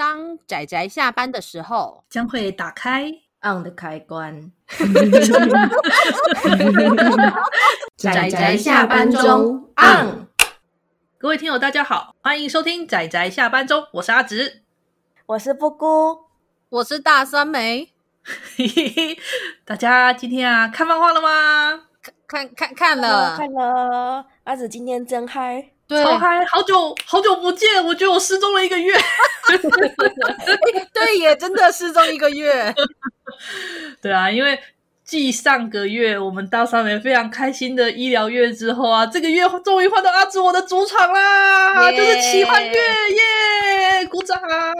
当仔仔下班的时候，将会打开 on 的开关。仔仔下班中 on。各位听友，大家好，欢迎收听仔仔下班中，我是阿直，我是布姑，我是大酸梅。大家今天啊，看漫画了吗？看看看，看了，看了。阿直今天真嗨。对超嗨！好久好久不见，我觉得我失踪了一个月。对，也真的失踪一个月。对啊，因为继上个月我们大酸梅非常开心的医疗月之后啊，这个月终于换到阿紫我的主场啦，Yeah 就是奇幻月耶！鼓掌啊！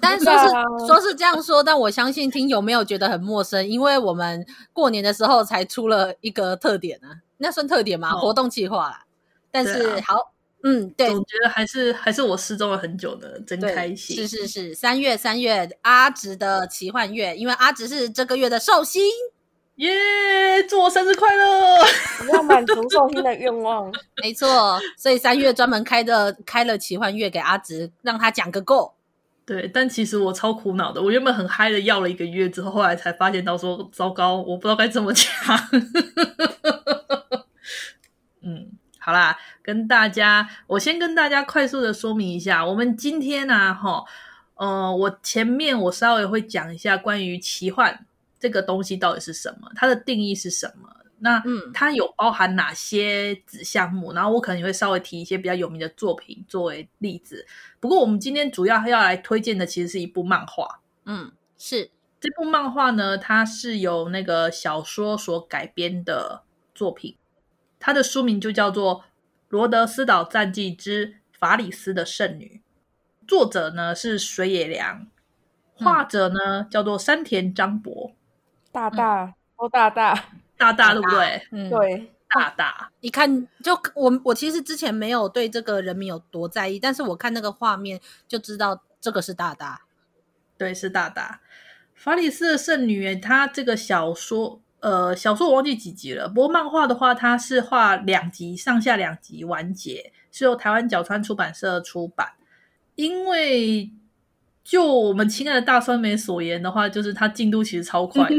但是 说是说是这样说，但我相信听友没有觉得很陌生，因为我们过年的时候才出了一个特点啊，那算特点吗？哦、活动计划啦。但是、啊、好。嗯，对，总觉得还是还是我失踪了很久呢，真开心。是是是，三月三月阿直的奇幻月，因为阿直是这个月的寿星，耶！祝我生日快乐！我要满足寿星的愿望。没错，所以三月专门开的开了奇幻月给阿直，让他讲个够。对，但其实我超苦恼的，我原本很嗨的要了一个月之后，后来才发现到说糟糕，我不知道该怎么讲。嗯。好啦，跟大家，我先跟大家快速的说明一下，我们今天呢、啊，哈，呃，我前面我稍微会讲一下关于奇幻这个东西到底是什么，它的定义是什么，那嗯，它有包含哪些子项目，然后我可能会稍微提一些比较有名的作品作为例子。不过我们今天主要要来推荐的其实是一部漫画，嗯，是。这部漫画呢，它是由那个小说所改编的作品。它的书名就叫做《罗德斯岛战记之法里斯的圣女》，作者呢是水野良，画者呢、嗯、叫做山田章博，大大哦，大大大大对不对？嗯，对，大大，一看就我我其实之前没有对这个人名有多在意，但是我看那个画面就知道这个是大大，对，是大大。法里斯的圣女，她这个小说。呃，小说我忘记几集了。不过漫画的话，它是画两集，上下两集完结，是由台湾角川出版社出版。因为就我们亲爱的大酸梅所言的话，就是它进度其实超快的，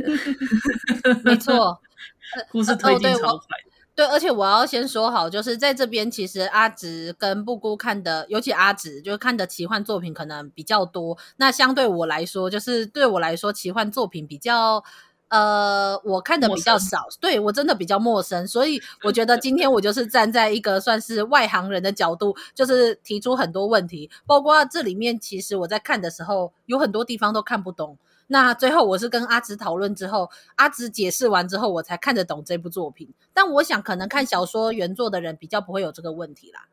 没错，故事推进超快。对，而且我要先说好，就是在这边，其实阿直跟布姑看的，尤其阿直就看的奇幻作品可能比较多。那相对我来说，就是对我来说，奇幻作品比较。呃，我看的比较少，对我真的比较陌生，所以我觉得今天我就是站在一个算是外行人的角度，就是提出很多问题，包括这里面其实我在看的时候有很多地方都看不懂。那最后我是跟阿直讨论之后，阿直解释完之后，我才看得懂这部作品。但我想可能看小说原作的人比较不会有这个问题啦。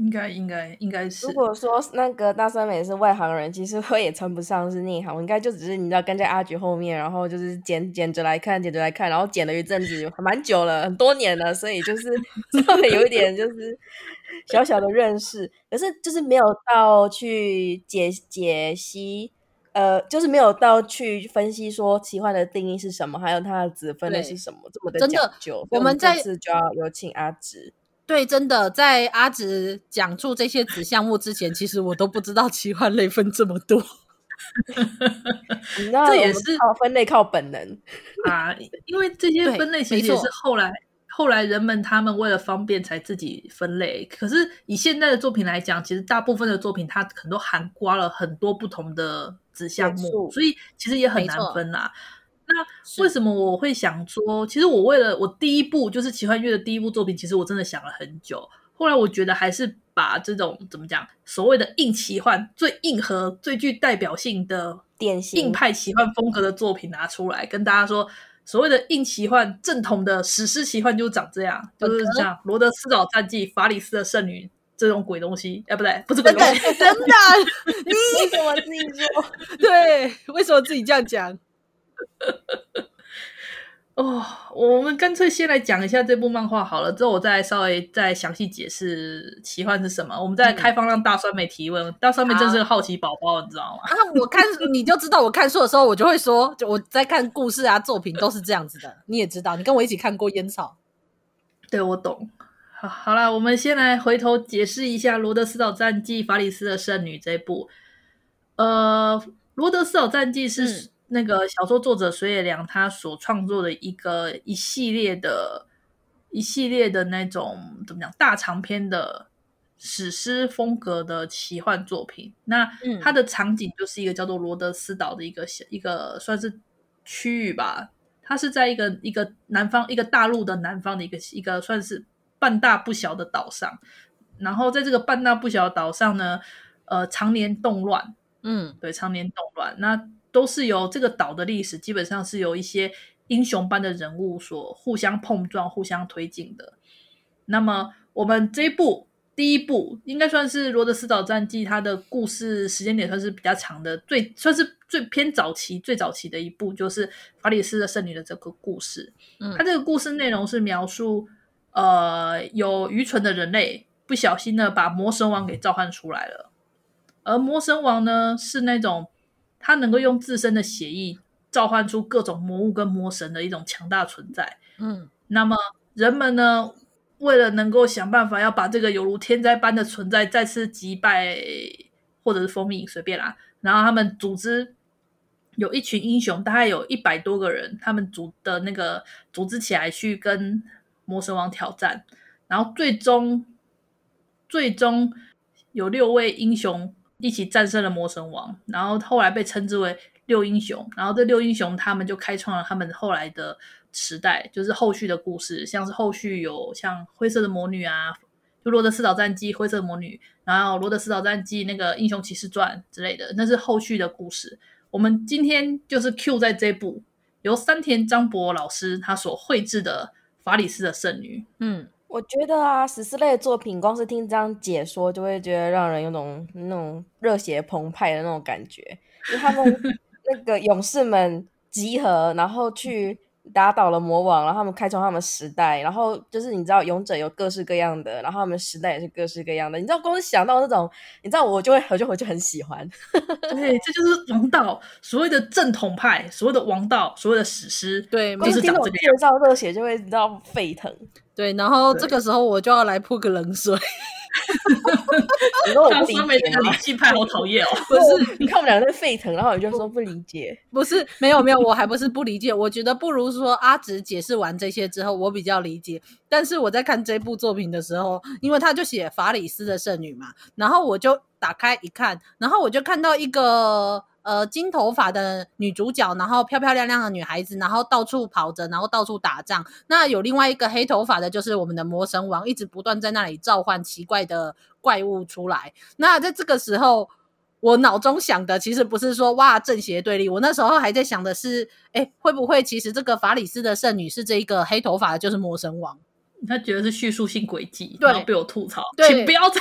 应该应该应该是。如果说那个大三美是外行人，其实我也称不上是内行，我应该就只是你知道跟在阿菊后面，然后就是捡捡着来看，捡着来看，然后捡了一阵子，蛮久了，很多年了，所以就是 稍微有一点就是小小的认识，可是就是没有到去解解析，呃，就是没有到去分析说奇幻的定义是什么，还有它的子分类是什么这么的讲究。我们这次就要有请阿直。对，真的，在阿紫讲出这些子项目之前，其实我都不知道奇幻类分这么多。你知道，这也是靠分类靠本能啊，因为这些分类其实也是后来后来人们他们为了方便才自己分类。可是以现在的作品来讲，其实大部分的作品它可能都涵盖了很多不同的子项目，所以其实也很难分啦。那为什么我会想说，其实我为了我第一部就是奇幻月的第一部作品，其实我真的想了很久。后来我觉得还是把这种怎么讲，所谓的硬奇幻、最硬核、最具代表性的典型硬派奇幻风格的作品拿出来，跟大家说，所谓的硬奇幻正统的史诗奇幻就长这样，就是像《罗德斯岛战记》、《法里斯的圣女》这种鬼东西。哎，不对，不是鬼东西，真的，你为什么自己说？对，为什么自己这样讲？哦，我们干脆先来讲一下这部漫画好了，之后我再稍微再详细解释奇幻是什么。我们再开放让大酸梅提问，嗯、大酸梅真是个好奇宝宝，啊、你知道吗？啊，我看 你就知道，我看书的时候我就会说，就我在看故事啊，作品都是这样子的。你也知道，你跟我一起看过《烟草》，对，我懂。好，好啦，我们先来回头解释一下《罗德斯岛战记：法里斯的圣女》这部。呃，《罗德斯岛战记》是那个小说作者水野良他所创作的一个一系列的、一系列的那种怎么讲大长篇的史诗风格的奇幻作品。那它的场景就是一个叫做罗德斯岛的一个一个算是区域吧。它是在一个一个南方一个大陆的南方的一个一个算是半大不小的岛上。然后在这个半大不小的岛上呢，呃，常年动乱。嗯，对，常年动乱，那都是由这个岛的历史，基本上是由一些英雄般的人物所互相碰撞、互相推进的。那么，我们这一部第一部应该算是《罗德斯岛战记》，它的故事时间点算是比较长的，最算是最偏早期、最早期的一部，就是法里斯的圣女的这个故事。嗯，它这个故事内容是描述，呃，有愚蠢的人类不小心的把魔神王给召唤出来了。而魔神王呢，是那种他能够用自身的血液召唤出各种魔物跟魔神的一种强大存在。嗯，那么人们呢，为了能够想办法要把这个犹如天灾般的存在再次击败，或者是封印，随便啦。然后他们组织有一群英雄，大概有一百多个人，他们组的那个组织起来去跟魔神王挑战，然后最终最终有六位英雄。一起战胜了魔神王，然后后来被称之为六英雄。然后这六英雄他们就开创了他们后来的时代，就是后续的故事，像是后续有像灰色的魔女啊，就罗德斯岛战记灰色魔女，然后罗德斯岛战记那个英雄骑士传之类的，那是后续的故事。我们今天就是 Q 在这部由三田张博老师他所绘制的法里斯的圣女，嗯。我觉得啊，史诗类的作品，光是听这样解说，就会觉得让人有种那种热血澎湃的那种感觉。就他们 那个勇士们集合，然后去打倒了魔王，然后他们开创他们时代。然后就是你知道，勇者有各式各样的，然后他们时代也是各式各样的。你知道，光是想到那种，你知道，我就会，我就我就很喜欢。对，这就是王道，所谓的正统派，所谓的王道，所谓的史诗。对，就是讲这个介绍热血就会知道沸腾。对，然后这个时候我就要来泼个冷水。你说我不理解，理性派好讨厌哦！不是，你看我们两个在沸腾，然后你就说不理解。不是，没有没有，我还不是不理解。我觉得不如说阿直解释完这些之后，我比较理解。但是我在看这部作品的时候，因为他就写法里斯的圣女嘛，然后我就打开一看，然后我就看到一个。呃，金头发的女主角，然后漂漂亮亮的女孩子，然后到处跑着，然后到处打仗。那有另外一个黑头发的，就是我们的魔神王，一直不断在那里召唤奇怪的怪物出来。那在这个时候，我脑中想的其实不是说哇正邪对立，我那时候还在想的是，哎，会不会其实这个法里斯的圣女是这一个黑头发的，就是魔神王？他觉得是叙述性轨迹，然后被我吐槽，请不要在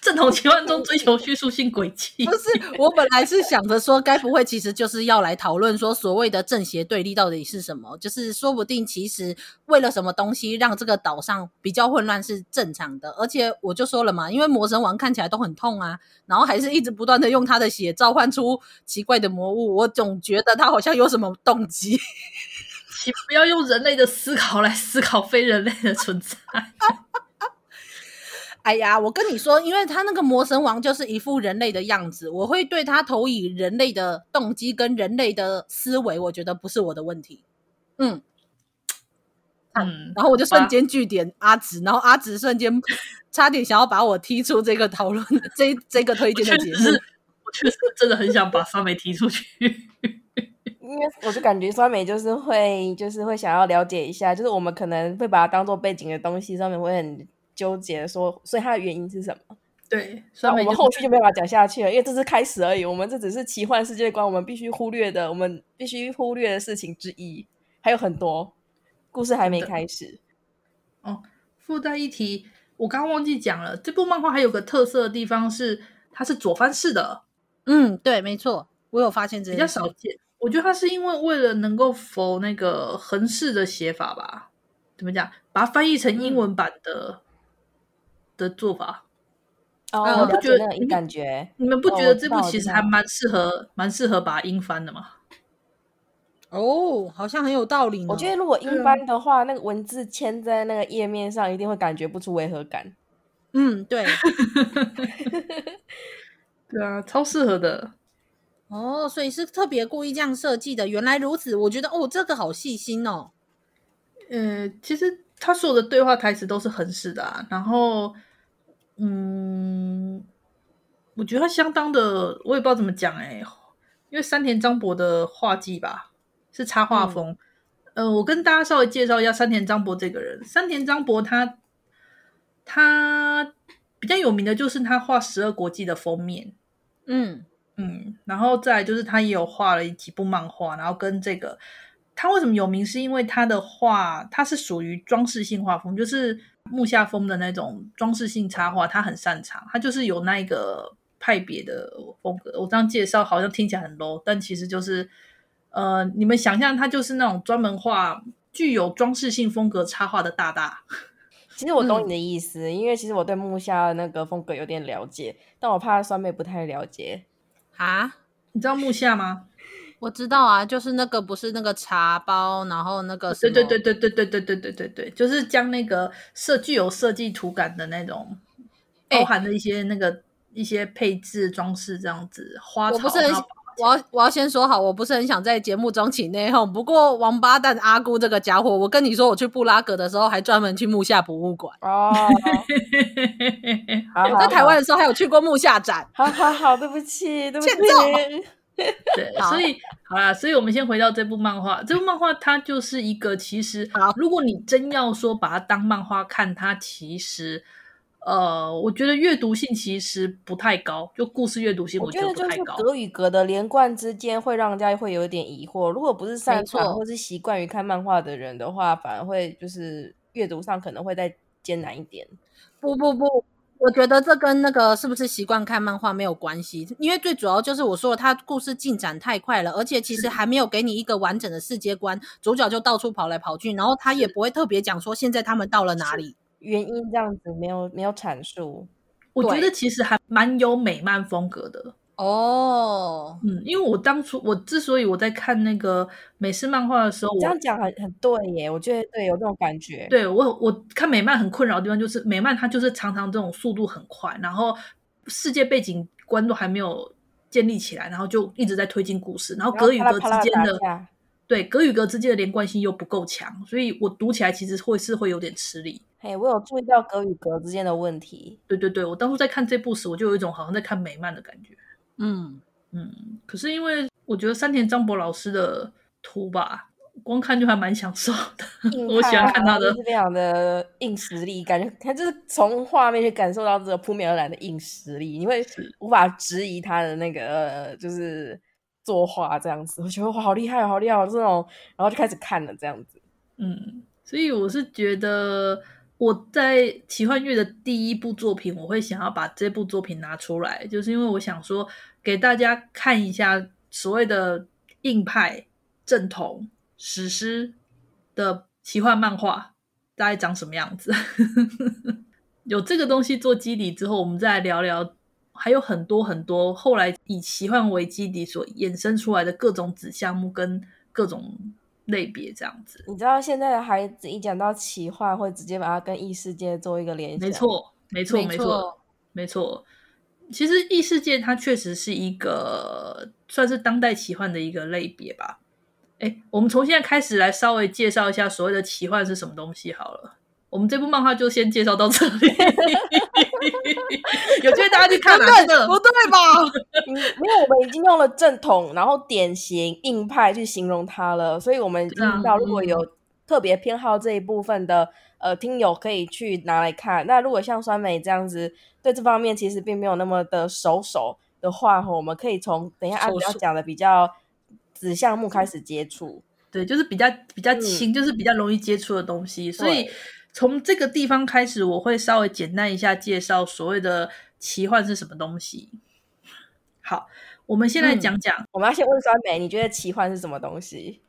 正统奇幻中追求叙述性轨迹。不是，我本来是想着说，该不会其实就是要来讨论说，所谓的正邪对立到底是什么？就是说不定其实为了什么东西让这个岛上比较混乱是正常的。而且我就说了嘛，因为魔神王看起来都很痛啊，然后还是一直不断的用他的血召唤出奇怪的魔物，我总觉得他好像有什么动机。请不要用人类的思考来思考非人类的存在。哎呀，我跟你说，因为他那个魔神王就是一副人类的样子，我会对他投以人类的动机跟人类的思维，我觉得不是我的问题。嗯嗯，然后我就瞬间据点阿直，然后阿直瞬间 差点想要把我踢出这个讨论这这个推荐的节目。我确实真的很想把酸梅踢出去。因为我就感觉酸梅就是会，就是会想要了解一下，就是我们可能会把它当做背景的东西，上面会很纠结说，所以它的原因是什么？对，所以我们后续就没办法讲下去了，因为这是开始而已，我们这只是奇幻世界观，我们必须忽略的，我们必须忽略的事情之一，还有很多故事还没开始。哦，附带一提，我刚刚忘记讲了，这部漫画还有个特色的地方是，它是左翻式的。嗯，对，没错，我有发现这些，比较少见。我觉得他是因为为了能够否那个横式的写法吧？怎么讲？把它翻译成英文版的、嗯、的做法。哦，我不觉得那感觉你们不觉得这部其实还蛮适合、蛮适合把英翻的吗？哦，好像很有道理。我觉得如果英翻的话，嗯、那个文字签在那个页面上，一定会感觉不出违和感。嗯，对，对啊，超适合的。哦，所以是特别故意这样设计的。原来如此，我觉得哦，这个好细心哦。呃，其实他所有的对话台词都是很死的啊，然后，嗯，我觉得他相当的，我也不知道怎么讲哎，因为山田章博的画技吧，是插画风。嗯、呃，我跟大家稍微介绍一下山田章博这个人。山田章博他他比较有名的就是他画《十二国记》的封面，嗯嗯，然后再来就是他也有画了几部漫画，然后跟这个。他为什么有名？是因为他的画，他是属于装饰性画风，就是木下风的那种装饰性插画，他很擅长。他就是有那一个派别的风格。我这样介绍好像听起来很 low，但其实就是，呃，你们想象他就是那种专门画具有装饰性风格插画的大大。其实我懂你的意思，嗯、因为其实我对木下的那个风格有点了解，但我怕酸妹不太了解啊。你知道木下吗？我知道啊，就是那个不是那个茶包，然后那个对对对对对对对对对对对，就是将那个设具有设计图感的那种，包含的一些那个、欸、一些配置装饰这样子花草。我不是很，我要我要先说好，我不是很想在节目中起内讧。不过王八蛋阿姑这个家伙，我跟你说，我去布拉格的时候还专门去木下博物馆哦。我在台湾的时候还有去过木下展。好好好，对不起，对不起。对，所以好啦，所以我们先回到这部漫画。这部漫画它就是一个，其实，如果你真要说把它当漫画看，它其实，呃，我觉得阅读性其实不太高，就故事阅读性，我觉得不太高。格与格的连贯之间会让人家会有点疑惑。如果不是擅长或是习惯于看漫画的人的话，反而会就是阅读上可能会再艰难一点。不不不。我觉得这跟那个是不是习惯看漫画没有关系，因为最主要就是我说了，他故事进展太快了，而且其实还没有给你一个完整的世界观，主角就到处跑来跑去，然后他也不会特别讲说现在他们到了哪里，原因这样子没有没有阐述。我觉得其实还蛮有美漫风格的。哦，嗯，因为我当初我之所以我在看那个美式漫画的时候，这样讲很很对耶，我觉得对，有这种感觉。对，我我看美漫很困扰的地方就是美漫它就是常常这种速度很快，然后世界背景观都还没有建立起来，然后就一直在推进故事，然后格与格之间的对格与格之间的连贯性又不够强，所以我读起来其实会是会有点吃力。嘿，我有注意到格与格之间的问题。对对对，我当初在看这部时，我就有一种好像在看美漫的感觉。嗯嗯，可是因为我觉得山田张博老师的图吧，光看就还蛮享受的。啊、我喜欢看他的，是非常的硬实力，感觉他就是从画面去感受到这个扑面而来的硬实力，你会无法质疑他的那个就是作画这样子。我觉得哇，好厉害，好厉害，这种，然后就开始看了这样子。嗯，所以我是觉得。我在奇幻月的第一部作品，我会想要把这部作品拿出来，就是因为我想说给大家看一下所谓的硬派正统史诗的奇幻漫画大概长什么样子。有这个东西做基底之后，我们再来聊聊，还有很多很多后来以奇幻为基底所衍生出来的各种子项目跟各种。类别这样子，你知道现在的孩子一讲到奇幻，会直接把它跟异世界做一个联想。没错，没错，没错，没错。其实异世界它确实是一个算是当代奇幻的一个类别吧。哎，我们从现在开始来稍微介绍一下所谓的奇幻是什么东西好了。我们这部漫画就先介绍到这里，有机会大家去看哪个？不对吧？因为我们已经用了正统，然后典型硬派去形容它了，所以我们知道如果有特别偏好这一部分的呃听友可以去拿来看。那如果像酸梅这样子对这方面其实并没有那么的熟手的话，我们可以从等一下阿比要讲的比较子项目开始接触。对，就是比较比较轻，嗯、就是比较容易接触的东西，所以。从这个地方开始，我会稍微简单一下介绍所谓的奇幻是什么东西。好，我们先来讲讲。嗯、我们要先问酸梅，你觉得奇幻是什么东西？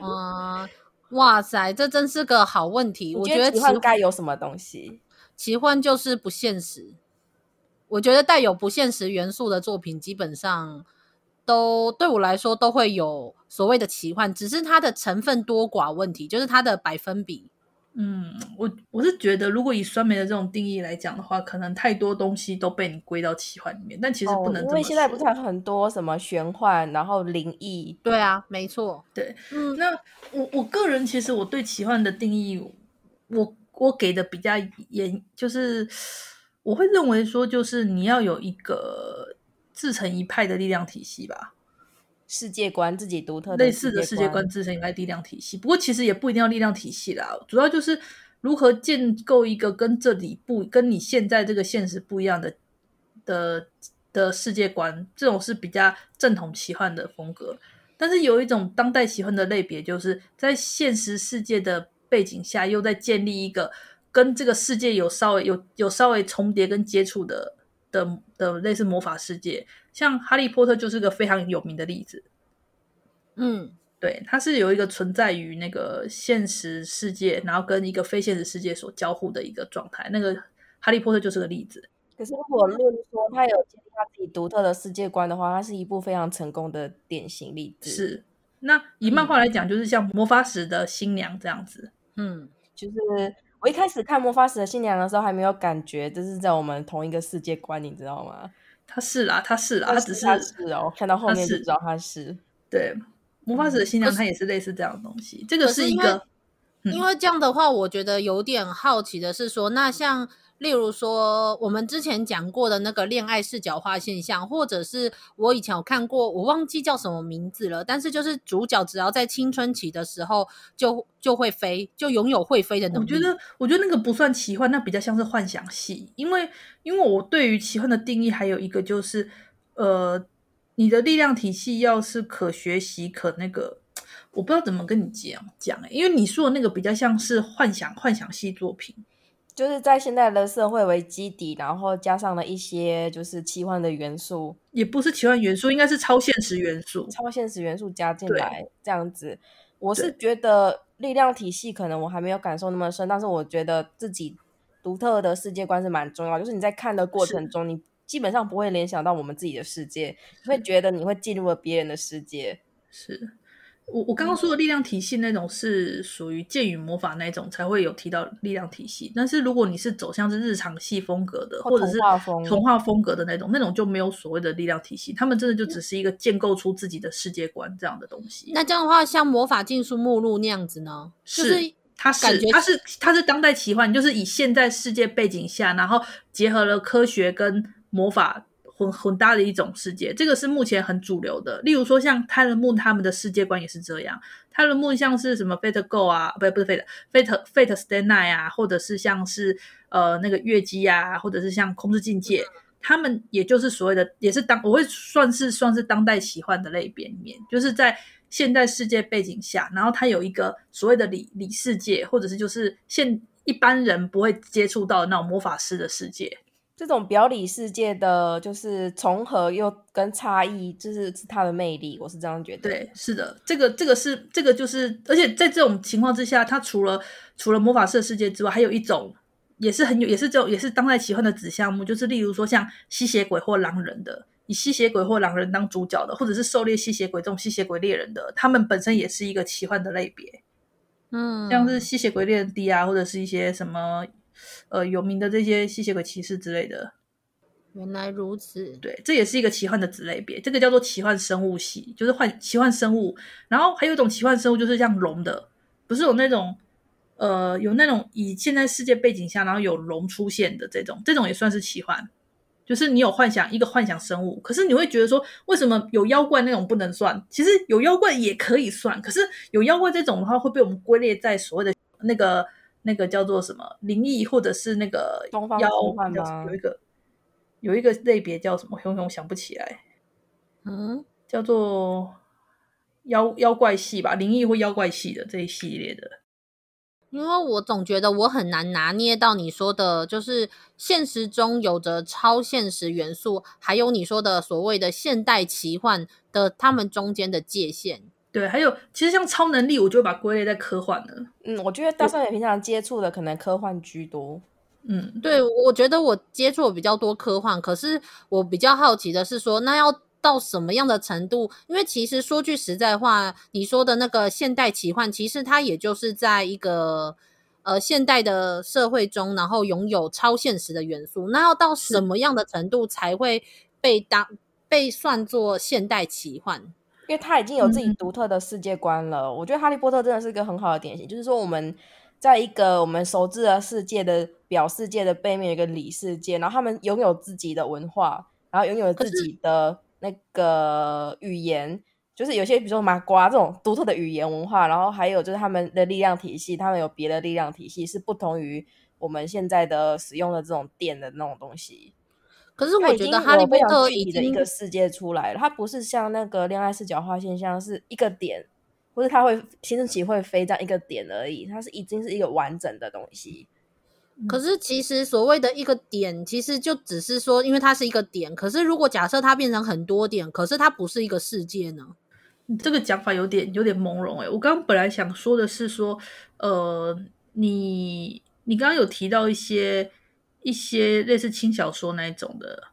啊、呃，哇塞，这真是个好问题。我觉得奇幻该有什么东西？奇幻就是不现实。我觉得带有不现实元素的作品，基本上都对我来说都会有所谓的奇幻，只是它的成分多寡问题，就是它的百分比。嗯，我我是觉得，如果以酸梅的这种定义来讲的话，可能太多东西都被你归到奇幻里面，但其实不能因为现在不是还很多什么玄幻，然后灵异。对啊，没错。对，嗯，那我我个人其实我对奇幻的定义，我我给的比较严，就是我会认为说，就是你要有一个自成一派的力量体系吧。世界观自己独特的类似的世界观，自身应该力量体系。不过其实也不一定要力量体系啦，主要就是如何建构一个跟这里不跟你现在这个现实不一样的的的世界观。这种是比较正统奇幻的风格。但是有一种当代奇幻的类别，就是在现实世界的背景下，又在建立一个跟这个世界有稍微有有稍微重叠跟接触的的的类似魔法世界。像哈利波特就是个非常有名的例子，嗯，对，它是有一个存在于那个现实世界，然后跟一个非现实世界所交互的一个状态。那个哈利波特就是个例子。可是如果论说他有建立他自己独特的世界观的话，它是一部非常成功的典型例子。是，那以漫画来讲，就是像魔法使的新娘这样子。嗯，就是我一开始看魔法使的新娘的时候，还没有感觉这是在我们同一个世界观，你知道吗？他是啦，他是啦，他只是他是哦，看到后面就知道他是。对，魔法使的新娘，它也是类似这样的东西。这个是一个，因为，因为这样的话，我觉得有点好奇的是说，那像。例如说，我们之前讲过的那个恋爱视角化现象，或者是我以前有看过，我忘记叫什么名字了。但是就是主角只要在青春期的时候就就会飞，就拥有会飞的能力。我觉得，我觉得那个不算奇幻，那比较像是幻想系。因为，因为我对于奇幻的定义还有一个就是，呃，你的力量体系要是可学习、可那个，我不知道怎么跟你讲讲欸，因为你说的那个比较像是幻想幻想系作品。就是在现在的社会为基底，然后加上了一些就是奇幻的元素，也不是奇幻元素，应该是超现实元素，超现实元素加进来这样子。我是觉得力量体系可能我还没有感受那么深，但是我觉得自己独特的世界观是蛮重要。就是你在看的过程中，你基本上不会联想到我们自己的世界，你会觉得你会进入了别人的世界，是。我我刚刚说的力量体系那种是属于剑与魔法那种才会有提到力量体系，但是如果你是走向是日常系风格的，或者是童话风格的那种，那种就没有所谓的力量体系，他们真的就只是一个建构出自己的世界观这样的东西。那这样的话，像魔法禁书目录那样子呢？是，就是它是它是它是当代奇幻，就是以现在世界背景下，然后结合了科学跟魔法。混混搭的一种世界，这个是目前很主流的。例如说，像泰勒木他们的世界观也是这样。泰勒木像是什么 Fate Go 啊，不不是 Fate Fate Fate Stay Night 啊，或者是像是呃那个月姬啊，或者是像空之境界，他们也就是所谓的，也是当我会算是算是当代奇幻的类别里面，就是在现代世界背景下，然后它有一个所谓的里里世界，或者是就是现一般人不会接触到的那种魔法师的世界。这种表里世界的就是重合又跟差异，就是是它的魅力，我是这样觉得。对，是的，这个这个是这个就是，而且在这种情况之下，它除了除了魔法师的世界之外，还有一种也是很有，也是这种也是当代奇幻的子项目，就是例如说像吸血鬼或狼人的，以吸血鬼或狼人当主角的，或者是狩猎吸血鬼这种吸血鬼猎人的，他们本身也是一个奇幻的类别。嗯，像是吸血鬼猎人 D 啊，或者是一些什么。呃，有名的这些吸血鬼骑士之类的，原来如此。对，这也是一个奇幻的子类别，这个叫做奇幻生物系，就是幻奇幻生物。然后还有一种奇幻生物，就是像龙的，不是有那种呃，有那种以现在世界背景下，然后有龙出现的这种，这种也算是奇幻。就是你有幻想一个幻想生物，可是你会觉得说，为什么有妖怪那种不能算？其实有妖怪也可以算，可是有妖怪这种的话，会被我们归列在所谓的那个。那个叫做什么灵异，或者是那个妖，有一个有一个类别叫什么？熊熊想不起来。嗯，叫做妖妖怪系吧，灵异或妖怪系的这一系列的。因为我总觉得我很难拿捏到你说的，就是现实中有着超现实元素，还有你说的所谓的现代奇幻的，他们中间的界限。对，还有其实像超能力，我就会把归类在科幻了。嗯，我觉得大少爷平常接触的可能科幻居多。嗯，对，我觉得我接触的比较多科幻，可是我比较好奇的是说，那要到什么样的程度？因为其实说句实在话，你说的那个现代奇幻，其实它也就是在一个呃现代的社会中，然后拥有超现实的元素，那要到什么样的程度才会被当被算作现代奇幻？因为他已经有自己独特的世界观了。嗯、我觉得《哈利波特》真的是一个很好的典型，就是说我们在一个我们熟知的世界的表世界的背面有一个里世界，然后他们拥有自己的文化，然后拥有自己的那个语言。就是有些，比如说麻瓜这种独特的语言文化，然后还有就是他们的力量体系，他们有别的力量体系，是不同于我们现在的使用的这种电的那种东西。可是我觉得哈利波特已经的一个世界出来了，它不是像那个恋爱视角化现象是一个点，或是它会青春期会飞这样一个点而已，它是已经是一个完整的东西。可是其实所谓的一个点，其实就只是说，因为它是一个点。可是如果假设它变成很多点，可是它不是一个世界呢？这个讲法有点有点朦胧哎，我刚刚本来想说的是说，呃，你你刚刚有提到一些一些类似轻小说那一种的，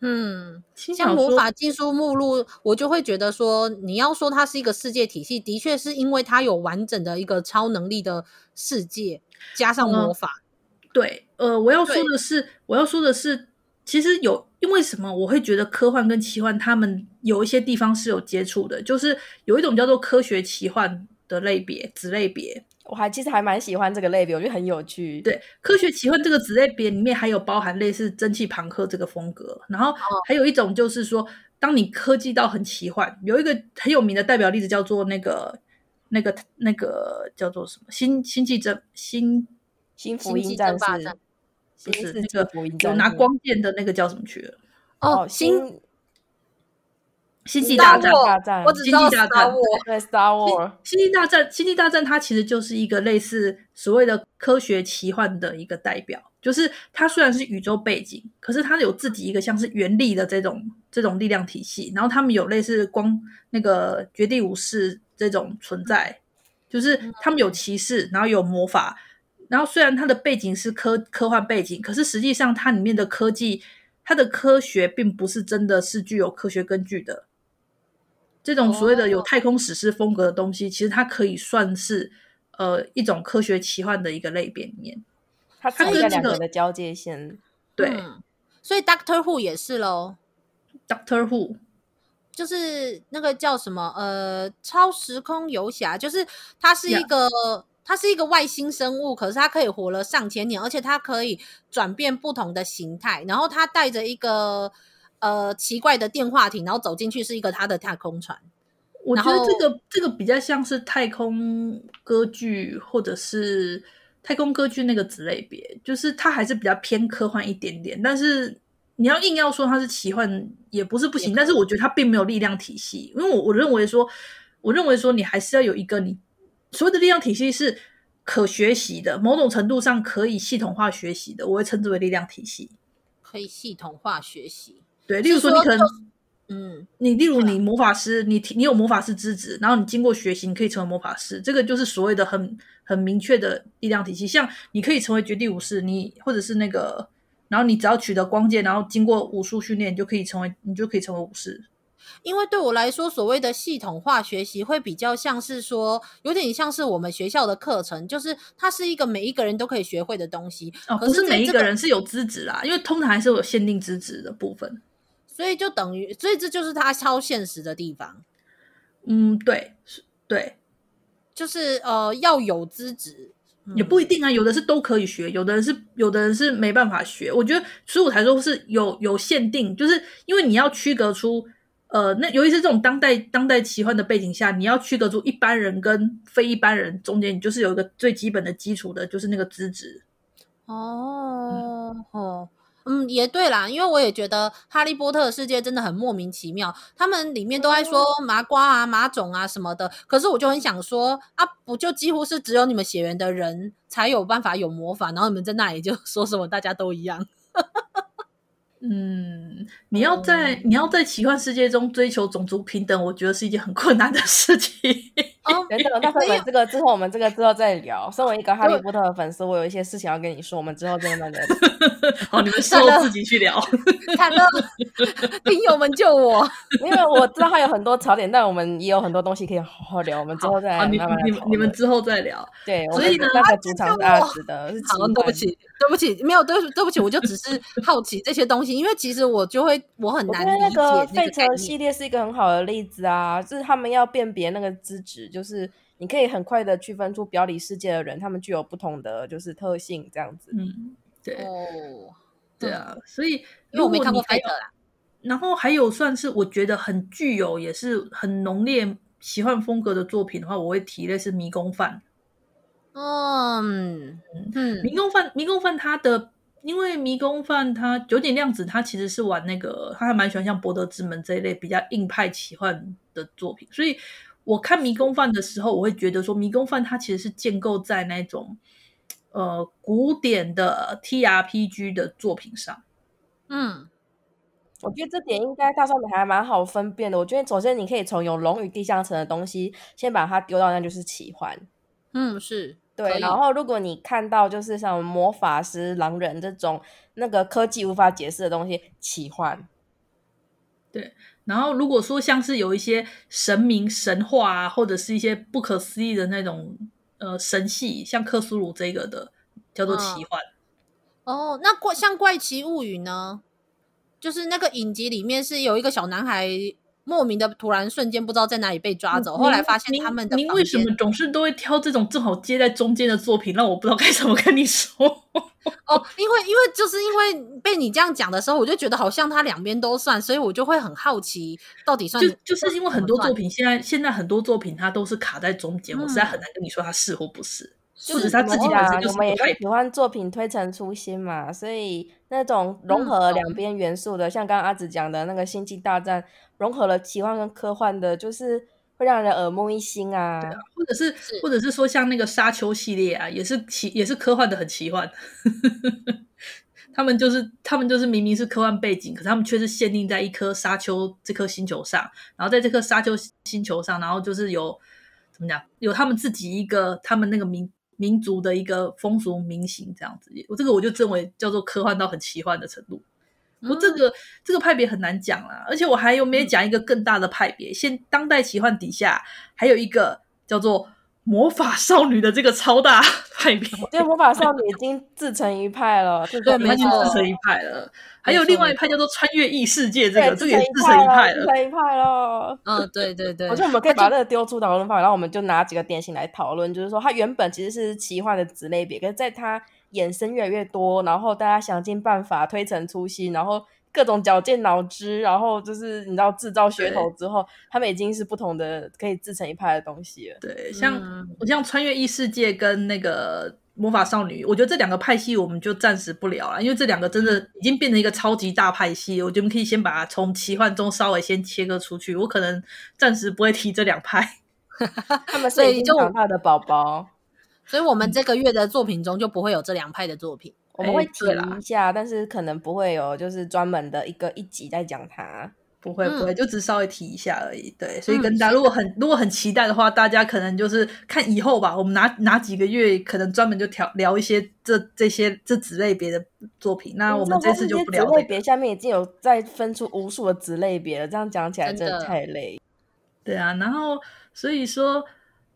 嗯，像魔法禁书目录，我就会觉得说，你要说它是一个世界体系，的确是因为它有完整的一个超能力的世界，加上魔法。嗯、对，呃，我要说的是，我要说的是，其实有。因为什么？我会觉得科幻跟奇幻，他们有一些地方是有接触的，就是有一种叫做科学奇幻的类别子类别。我还其实还蛮喜欢这个类别，我觉得很有趣。对，科学奇幻这个子类别里面还有包含类似蒸汽朋克这个风格，然后还有一种就是说，当你科技到很奇幻，有一个很有名的代表例子叫做那个那个那个叫做什么星星际争星新福音战士。不是那个有拿光剑的那个叫什么去了？哦，星星际大战，我只知道 Star Wars，对 Star Wars，星际大战，星际大战，它其实就是一个类似所谓的科学奇幻的一个代表。就是它虽然是宇宙背景，可是它有自己一个像是原力的这种这种力量体系。然后他们有类似光那个绝地武士这种存在，就是他们有骑士，然后有魔法。然后虽然它的背景是科科幻背景，可是实际上它里面的科技，它的科学并不是真的是具有科学根据的。这种所谓的有太空史诗风格的东西，其实它可以算是呃一种科学奇幻的一个类别里面。它跟这个两个的交界线，对、嗯，所以 Doctor Who 也是喽。Doctor Who 就是那个叫什么呃超时空游侠，就是它是一个。Yeah. 它是一个外星生物，可是它可以活了上千年，而且它可以转变不同的形态。然后它带着一个呃奇怪的电话亭，然后走进去是一个他的太空船。我觉得这个这个比较像是太空歌剧，或者是太空歌剧那个子类别，就是它还是比较偏科幻一点点。但是你要硬要说它是奇幻，也不是不行。但是我觉得它并没有力量体系，因为我我认为说，我认为说你还是要有一个你。所谓的力量体系是可学习的，某种程度上可以系统化学习的，我会称之为力量体系。可以系统化学习，对，例如说你可能，嗯，你例如你魔法师，你你有魔法师资质，然后你经过学习，你可以成为魔法师，这个就是所谓的很很明确的力量体系。像你可以成为绝地武士，你或者是那个，然后你只要取得光剑，然后经过武术训练，你就可以成为，你就可以成为武士。因为对我来说，所谓的系统化学习会比较像是说，有点像是我们学校的课程，就是它是一个每一个人都可以学会的东西。哦，不是每一个人是有资质啦，因为通常还是有限定资质的部分。所以就等于，所以这就是它超现实的地方。嗯，对，对，就是呃，要有资质也不一定啊，有的是都可以学，有的人是有的人是没办法学。我觉得，所以我才说是有有限定，就是因为你要区隔出。呃，那尤其是这种当代当代奇幻的背景下，你要区隔出一般人跟非一般人中间，你就是有一个最基本的基础的，就是那个资质。哦，嗯哦，嗯，也对啦，因为我也觉得哈利波特的世界真的很莫名其妙，他们里面都在说麻瓜啊、麻种啊什么的，可是我就很想说啊，不就几乎是只有你们血缘的人才有办法有魔法，然后你们在那里就 说什么大家都一样。嗯，你要在、嗯、你要在奇幻世界中追求种族平等，我觉得是一件很困难的事情。哦，等等，那我们这个之后，我们这个之后再聊。身为一个哈利波特的粉丝，我有一些事情要跟你说，我们之后再慢慢聊。好，你们事后自己去聊。看到听友们救我，因为我知道还有很多槽点，但我们也有很多东西可以好好聊。我们之后再慢慢聊。你们你们之后再聊。对，所以呢，那个主场是阿紫的。好，对不起，对不起，没有对对不起，我就只是好奇这些东西，因为其实我就会我很难理解。那个费城系列是一个很好的例子啊，就是他们要辨别那个资质，就是。你可以很快的区分出表里世界的人，他们具有不同的就是特性，这样子。嗯，对，哦，对啊，所以因为我没看过费特啦。然后还有算是我觉得很具有也是很浓烈奇幻风格的作品的话，我会提类似迷宫饭。嗯嗯，迷宫饭，迷宫饭，它的因为迷宫饭它九点量子，它其实是玩那个，他还蛮喜欢像博德之门这一类比较硬派奇幻的作品，所以。我看迷宫饭的时候，我会觉得说，迷宫饭它其实是建构在那种呃古典的 TRPG 的作品上。嗯，我觉得这点应该大上面还蛮好分辨的。我觉得首先你可以从有龙与地下城的东西先把它丢到，那就是奇幻。嗯，是对。然后如果你看到就是像魔法师、狼人这种那个科技无法解释的东西，奇幻。对。然后，如果说像是有一些神明神话啊，或者是一些不可思议的那种呃神系，像克苏鲁这个的，叫做奇幻。哦，哦，那怪像怪奇物语呢？就是那个影集里面是有一个小男孩。莫名的突然瞬间不知道在哪里被抓走，后来发现他们的。您为什么总是都会挑这种正好接在中间的作品，让我不知道该怎么跟你说？哦，因为因为就是因为被你这样讲的时候，我就觉得好像他两边都算，所以我就会很好奇到底算。就就是因为很多作品现在现在很多作品它都是卡在中间，嗯、我实在很难跟你说它是或不是。或者他自己本身就是我们也喜欢作品推陈出新嘛，所以那种融合两边元素的，嗯、像刚刚阿紫讲的那个《星际大战》，融合了奇幻跟科幻的，就是会让人耳目一新啊。对啊，或者是，是或者是说像那个沙丘系列啊，也是奇也是科幻的很奇幻。他们就是他们就是明明是科幻背景，可是他们却是限定在一颗沙丘这颗星球上，然后在这颗沙丘星球上，然后就是有怎么讲，有他们自己一个他们那个民。民族的一个风俗民情这样子，我这个我就认为叫做科幻到很奇幻的程度。不过这个、嗯、这个派别很难讲啦，而且我还有没有讲一个更大的派别？现当代奇幻底下还有一个叫做。魔法少女的这个超大 派别，我觉得魔法少女已经自成一派了，对，已经自成一派了。还有另外一派叫做穿越异世界，这个这个也自成一派了，自成一派了。嗯，对对对，我觉得我们可以把这个丢出讨论范围，然后我们就拿几个典型来讨论，就是说它原本其实是奇幻的子类别，可是在它衍生越来越多，然后大家想尽办法推陈出新，然后。各种绞尽脑汁，然后就是你知道制造噱头之后，他们已经是不同的可以自成一派的东西了。对，像我、嗯、像穿越异世界跟那个魔法少女，我觉得这两个派系我们就暂时不聊了，因为这两个真的已经变成一个超级大派系。我觉得我们可以先把它从奇幻中稍微先切割出去。我可能暂时不会提这两派，他们是已经长大的宝宝，所以我们这个月的作品中就不会有这两派的作品。我们会提一下，但是可能不会有，就是专门的一个一集在讲它。不会不会，就只稍微提一下而已。对，所以跟大家如果很如果很期待的话，大家可能就是看以后吧。我们哪哪几个月可能专门就聊聊一些这这些这子类别的作品。那我们这次就不聊。子类别下面已经有再分出无数的子类别了，这样讲起来真的太累。对啊，然后所以说，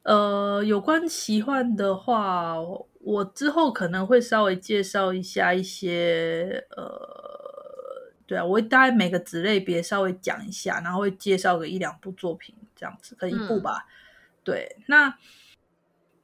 呃，有关奇幻的话。我之后可能会稍微介绍一下一些，呃，对啊，我会大概每个子类别稍微讲一下，然后会介绍个一两部作品，这样子，可能一部吧。嗯、对，那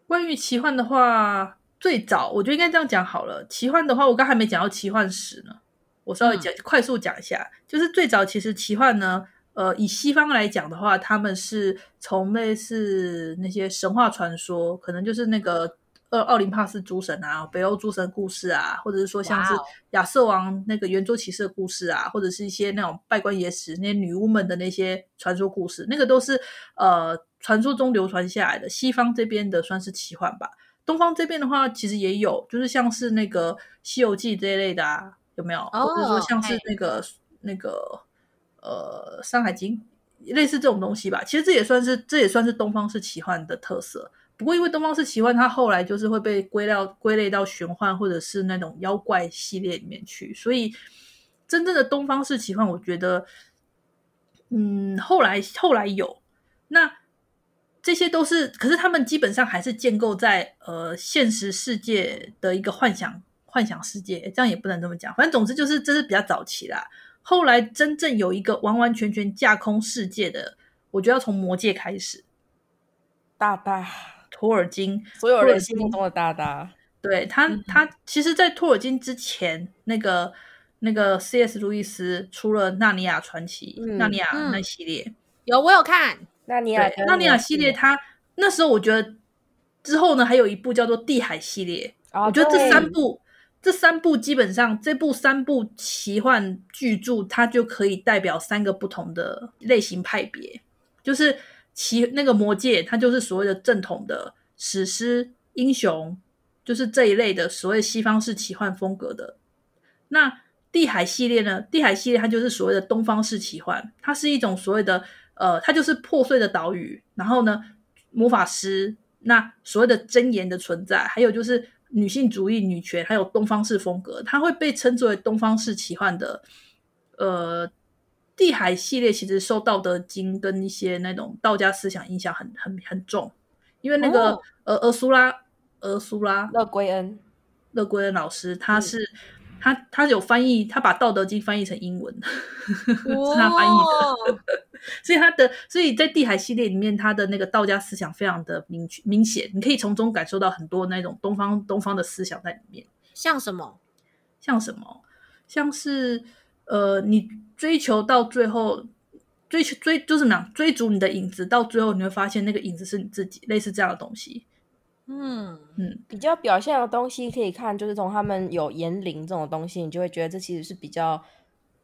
关于奇幻的话，最早我觉得应该这样讲好了。奇幻的话，我刚还没讲到奇幻史呢，我稍微讲、嗯、快速讲一下，就是最早其实奇幻呢，呃，以西方来讲的话，他们是从类似那些神话传说，可能就是那个。呃，奥林帕斯诸神啊，北欧诸神故事啊，或者是说像是亚瑟王那个圆桌骑士的故事啊或者是一些那种拜关野史那些女巫们的那些传说故事，那个都是呃传说中流传下来的。西方这边的算是奇幻吧，东方这边的话其实也有，就是像是那个《西游记》这一类的啊，有没有？哦、或者说像是那个那个呃《山海经》类似这种东西吧。其实这也算是这也算是东方式奇幻的特色。不过因为东方式奇幻，它后来就是会被归到归类到玄幻或者是那种妖怪系列里面去，所以真正的东方式奇幻，我觉得，嗯，后来后来有那。这些都是，可是他们基本上还是建构在呃现实世界的一个幻想幻想世界，这样也不能这么讲。反正总之就是这是比较早期啦。后来真正有一个完完全全架空世界的，我觉得要从魔戒开始。大大托尔金，所有人心目中的大大。对他，嗯、他其实，在托尔金之前，那个那个 C.S. 路易斯出了《纳尼亚传奇》嗯，纳尼亚那系列，有我有看。纳尼亚，纳尼亚系列它，它那时候我觉得之后呢，还有一部叫做《地海》系列。哦、我觉得这三部，这三部基本上这部三部奇幻巨著，它就可以代表三个不同的类型派别。就是奇那个魔戒，它就是所谓的正统的史诗英雄，就是这一类的所谓西方式奇幻风格的。那地海系列呢？地海系列它就是所谓的东方式奇幻，它是一种所谓的。呃，它就是破碎的岛屿，然后呢，魔法师，那所谓的真言的存在，还有就是女性主义、女权，还有东方式风格，它会被称作为东方式奇幻的。呃，地海系列其实受《道德经》跟一些那种道家思想影响很很很重，因为那个、哦、呃，俄苏拉，俄苏拉，勒圭恩，勒圭恩老师，他是。嗯他他有翻译，他把《道德经》翻译成英文，是他翻译的。所以他的，所以在地海系列里面，他的那个道家思想非常的明确明显，你可以从中感受到很多那种东方东方的思想在里面。像什么？像什么？像是呃，你追求到最后，追求追就是什么？追逐你的影子，到最后你会发现那个影子是你自己，类似这样的东西。嗯嗯，比较表现的东西可以看，就是从他们有言灵这种东西，你就会觉得这其实是比较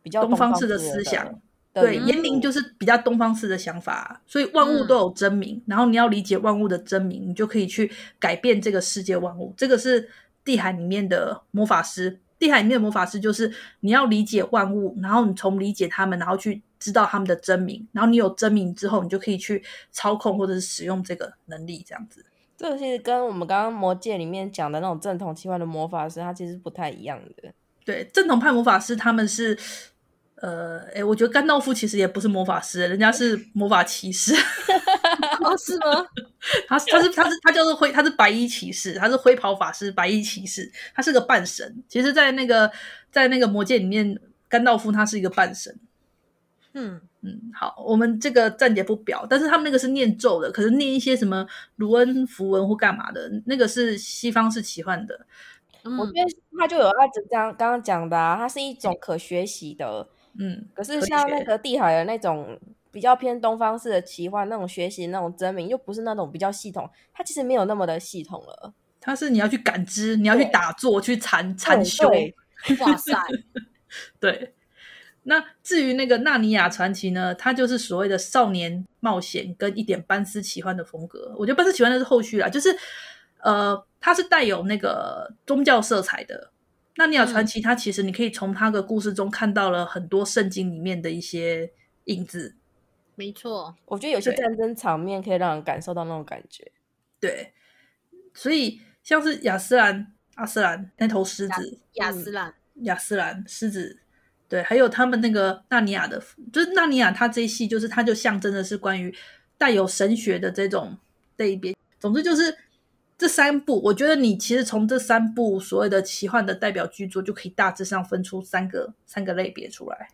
比较东方式的思想。对，言灵就是比较东方式的想法，所以万物都有真名，嗯，然后你要理解万物的真名，你就可以去改变这个世界万物。这个是地海里面的魔法师，地海里面的魔法师就是你要理解万物，然后你从理解他们，然后去知道他们的真名，然后你有真名之后，你就可以去操控或者是使用这个能力，这样子。这个其实跟我们刚刚魔界里面讲的那种正统奇幻的魔法师，他其实不太一样的。对，正统派魔法师他们是，呃，哎，我觉得甘道夫其实也不是魔法师，人家是魔法骑士。哦，是吗？他 他是他是他叫做灰，他是白衣骑士，他是灰袍法师，白衣骑士，他是个半神。其实，在那个在那个魔戒里面，甘道夫他是一个半神。嗯。嗯，好，我们这个暂且不表，但是他们那个是念咒的，可是念一些什么卢恩符文或干嘛的，那个是西方是奇幻的。嗯、我觉得他就有阿哲刚刚刚讲的、啊，它是一种可学习的，嗯，可是像那个地海的那种比较偏东方式的奇幻，那种学习那种真名，又不是那种比较系统，它其实没有那么的系统了。它是你要去感知，你要去打坐，去禅禅修。哇塞，对。那至于那个《纳尼亚传奇》呢，它就是所谓的少年冒险跟一点班斯奇幻的风格。我觉得班斯奇幻的是后续啦，就是呃，它是带有那个宗教色彩的。《纳尼亚传奇》它其实你可以从它的故事中看到了很多圣经里面的一些影子。没错，我觉得有些战争场面可以让人感受到那种感觉。对，所以像是亚斯兰、阿斯兰那头狮子，亚斯兰、嗯、亚斯兰狮子。对，还有他们那个纳尼亚的，就是纳尼亚，他这一系就是它就象征的是关于带有神学的这种类别。总之就是这三部，我觉得你其实从这三部所谓的奇幻的代表剧作，就可以大致上分出三个三个类别出来。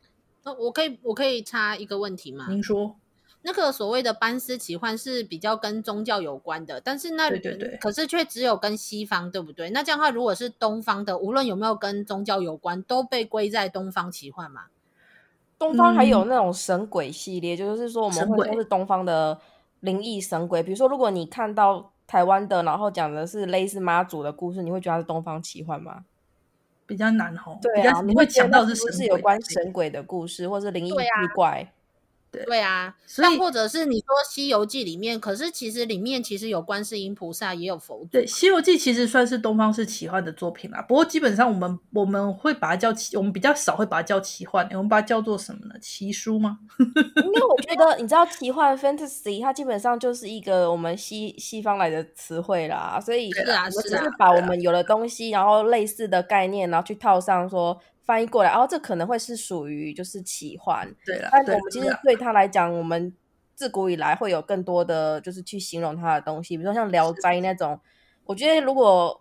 那我可以我可以插一个问题吗？您说。那个所谓的班斯奇幻是比较跟宗教有关的，但是那对对对，可是却只有跟西方，对不对？那这样的话，如果是东方的，无论有没有跟宗教有关，都被归在东方奇幻嘛？东方还有那种神鬼系列，嗯、就是说我们会说是东方的灵异神鬼。比如说，如果你看到台湾的，然后讲的是类似妈祖的故事，你会觉得它是东方奇幻吗？比较难吼，对啊，你会讲到是是有关神鬼的故事，或是灵异之怪。对对啊，那或者是你说《西游记》里面，可是其实里面其实有观世音菩萨，也有佛祖。对，《西游记》其实算是东方式奇幻的作品啦。不过基本上我们我们会把它叫奇，我们比较少会把它叫奇幻，我们把它叫做什么呢？奇书吗？因为我觉得你知道奇幻 （fantasy） 它基本上就是一个我们西西方来的词汇啦，所以是啊，我们只是把我们有的东西，然后类似的概念，然后去套上说。翻译过来，然后这可能会是属于就是奇幻，对了。但我们其实对他来讲，我们自古以来会有更多的就是去形容他的东西，比如说像《聊斋》那种。我觉得如果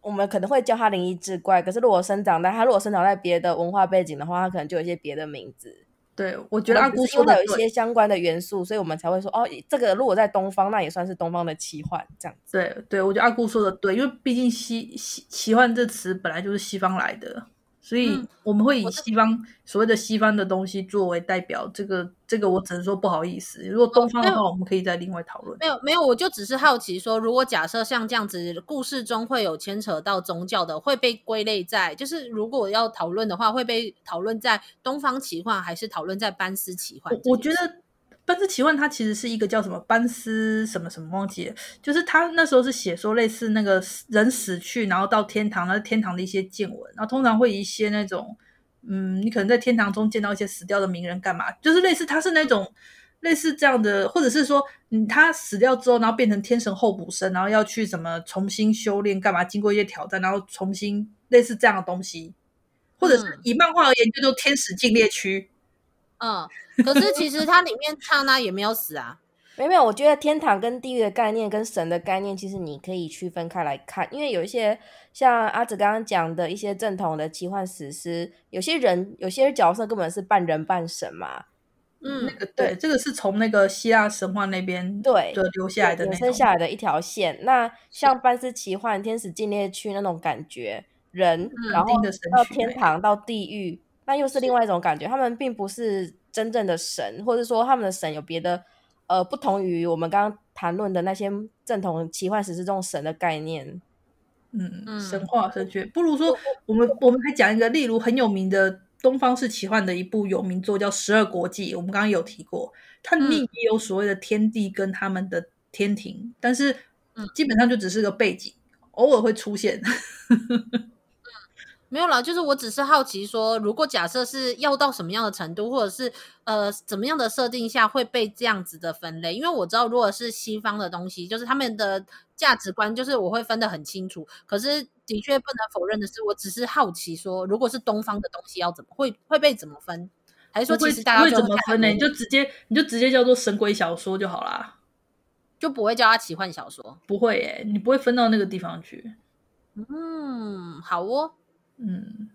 我们可能会叫他灵异志怪，可是如果生长在他如果生长在别的文化背景的话，他可能就有一些别的名字。对，我觉得阿姑说的有一些相关的元素，所以我们才会说哦，这个如果在东方，那也算是东方的奇幻这样子。对，对，我觉得阿姑说的对，因为毕竟西西奇幻这词本来就是西方来的。所以我们会以西方、嗯、所谓的西方的东西作为代表，这个这个我只能说不好意思。如果东方的话，我们可以再另外讨论。没有没有，我就只是好奇说，如果假设像这样子故事中会有牵扯到宗教的，会被归类在，就是如果要讨论的话，会被讨论在东方奇幻，还是讨论在班斯奇幻？我觉得。班斯奇幻，它其实是一个叫什么班斯什么什么忘记了，就是他那时候是写说类似那个人死去，然后到天堂，那天堂的一些见闻，然后通常会一些那种，嗯，你可能在天堂中见到一些死掉的名人干嘛，就是类似他是那种类似这样的，或者是说，嗯，他死掉之后，然后变成天神候补生，然后要去什么重新修炼干嘛，经过一些挑战，然后重新类似这样的东西，或者是以漫画而言，叫做天使禁猎区。嗯，可是其实它里面唱那也没有死啊，没有没有。我觉得天堂跟地狱的概念跟神的概念，其实你可以区分开来看，因为有一些像阿紫刚刚讲的一些正统的奇幻史诗，有些人有些角色根本是半人半神嘛。嗯，那个对，对，这个是从那个希腊神话那边对的留下来的，衍生下来的一条线。那像半斯奇幻、天使禁猎区那种感觉，人、嗯、然后到天堂到地狱。那又是另外一种感觉，他们并不是真正的神，或者说他们的神有别的，呃，不同于我们刚刚谈论的那些正统奇幻史诗这种神的概念。嗯，神话神学，不如说我们我们还讲一个，例如很有名的东方式奇幻的一部有名作叫《十二国记》，我们刚刚有提过，它里面也有所谓的天地跟他们的天庭，但是基本上就只是个背景，偶尔会出现。没有啦，就是我只是好奇说，如果假设是要到什么样的程度，或者是呃怎么样的设定下会被这样子的分类？因为我知道，如果是西方的东西，就是他们的价值观，就是我会分得很清楚。可是的确不能否认的是，我只是好奇说，如果是东方的东西要怎么会会被怎么分？还是说其实大家会怎么分呢？你就直接你就直接叫做神鬼小说就好啦，就不会叫它奇幻小说？不会耶，你不会分到那个地方去。嗯，好哦。嗯，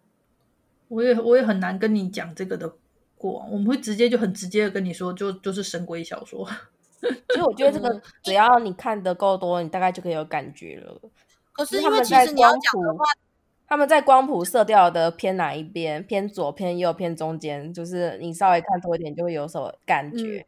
我也我也很难跟你讲这个的过往，我们会直接就很直接的跟你说，就就是神鬼小说。所以我觉得这个只要你看的够多，你大概就可以有感觉了。可是因为其实你要讲的话，他们在光谱色调的偏哪一边？偏左、偏右、偏中间？就是你稍微看多一点，就会有所感觉。嗯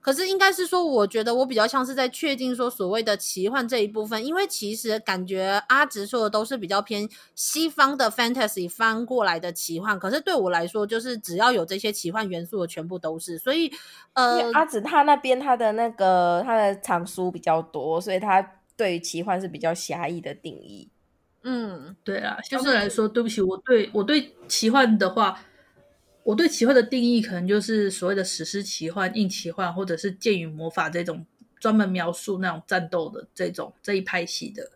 可是应该是说，我觉得我比较像是在确定说所谓的奇幻这一部分，因为其实感觉阿直说的都是比较偏西方的 fantasy 翻过来的奇幻。可是对我来说，就是只要有这些奇幻元素的，全部都是。所以，呃，阿直他那边他的那个他的藏书比较多，所以他对于奇幻是比较狭义的定义。嗯，对啊，相对来说，对不起，我对我对奇幻的话。我对奇幻的定义，可能就是所谓的史诗奇幻、硬奇幻，或者是剑与魔法这种专门描述那种战斗的这种这一派系的。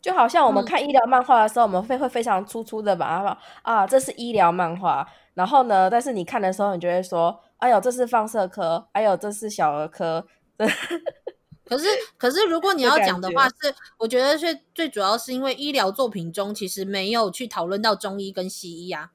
就好像我们看医疗漫画的时候，嗯、我们会会非常粗粗的把它说啊，这是医疗漫画。然后呢，但是你看的时候，你就会说，哎呦，这是放射科，哎呦，这是小儿科。可是，可是如果你要讲的话，是我觉得是最主要是因为医疗作品中其实没有去讨论到中医跟西医啊。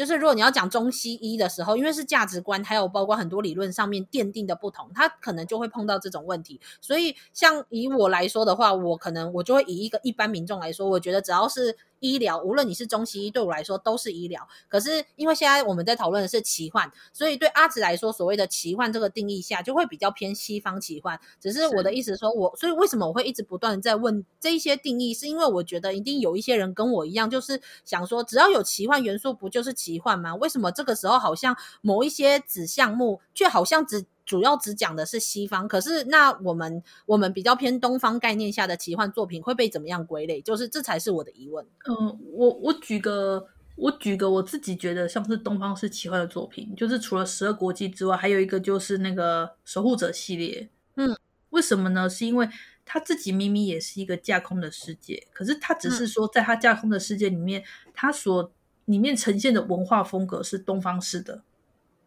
就是如果你要讲中西医的时候，因为是价值观，还有包括很多理论上面奠定的不同，他可能就会碰到这种问题。所以，像以我来说的话，我可能我就会以一个一般民众来说，我觉得只要是。医疗，无论你是中西医，对我来说都是医疗。可是因为现在我们在讨论的是奇幻，所以对阿紫来说，所谓的奇幻这个定义下，就会比较偏西方奇幻。只是我的意思说我，我所以为什么我会一直不断在问这一些定义，是因为我觉得一定有一些人跟我一样，就是想说，只要有奇幻元素，不就是奇幻吗？为什么这个时候好像某一些子项目却好像只主要只讲的是西方，可是那我们我们比较偏东方概念下的奇幻作品会被怎么样归类？就是这才是我的疑问。嗯，我我举个我举个我自己觉得像是东方式奇幻的作品，就是除了十二国际之外，还有一个就是那个守护者系列。嗯，为什么呢？是因为他自己明明也是一个架空的世界，可是他只是说在他架空的世界里面，他所里面呈现的文化风格是东方式的。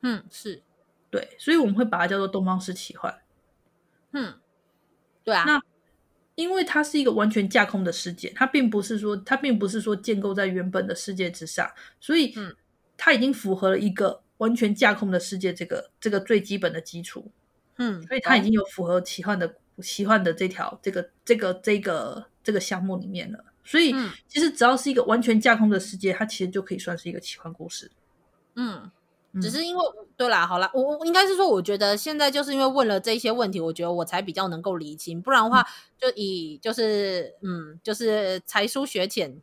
嗯，是对，所以我们会把它叫做东方式奇幻。嗯，对啊。那因为它是一个完全架空的世界，它并不是说它并不是说建构在原本的世界之上，所以嗯，它已经符合了一个完全架空的世界这个这个最基本的基础。嗯，所以它已经有符合奇幻的、嗯、奇幻的这条这个这个这个这个项目里面了。所以其实只要是一个完全架空的世界，它其实就可以算是一个奇幻故事。嗯。只是因为，对啦，好啦，我我应该是说，我觉得现在就是因为问了这些问题，我觉得我才比较能够理清，不然的话，就以就是嗯，就是才疏学浅，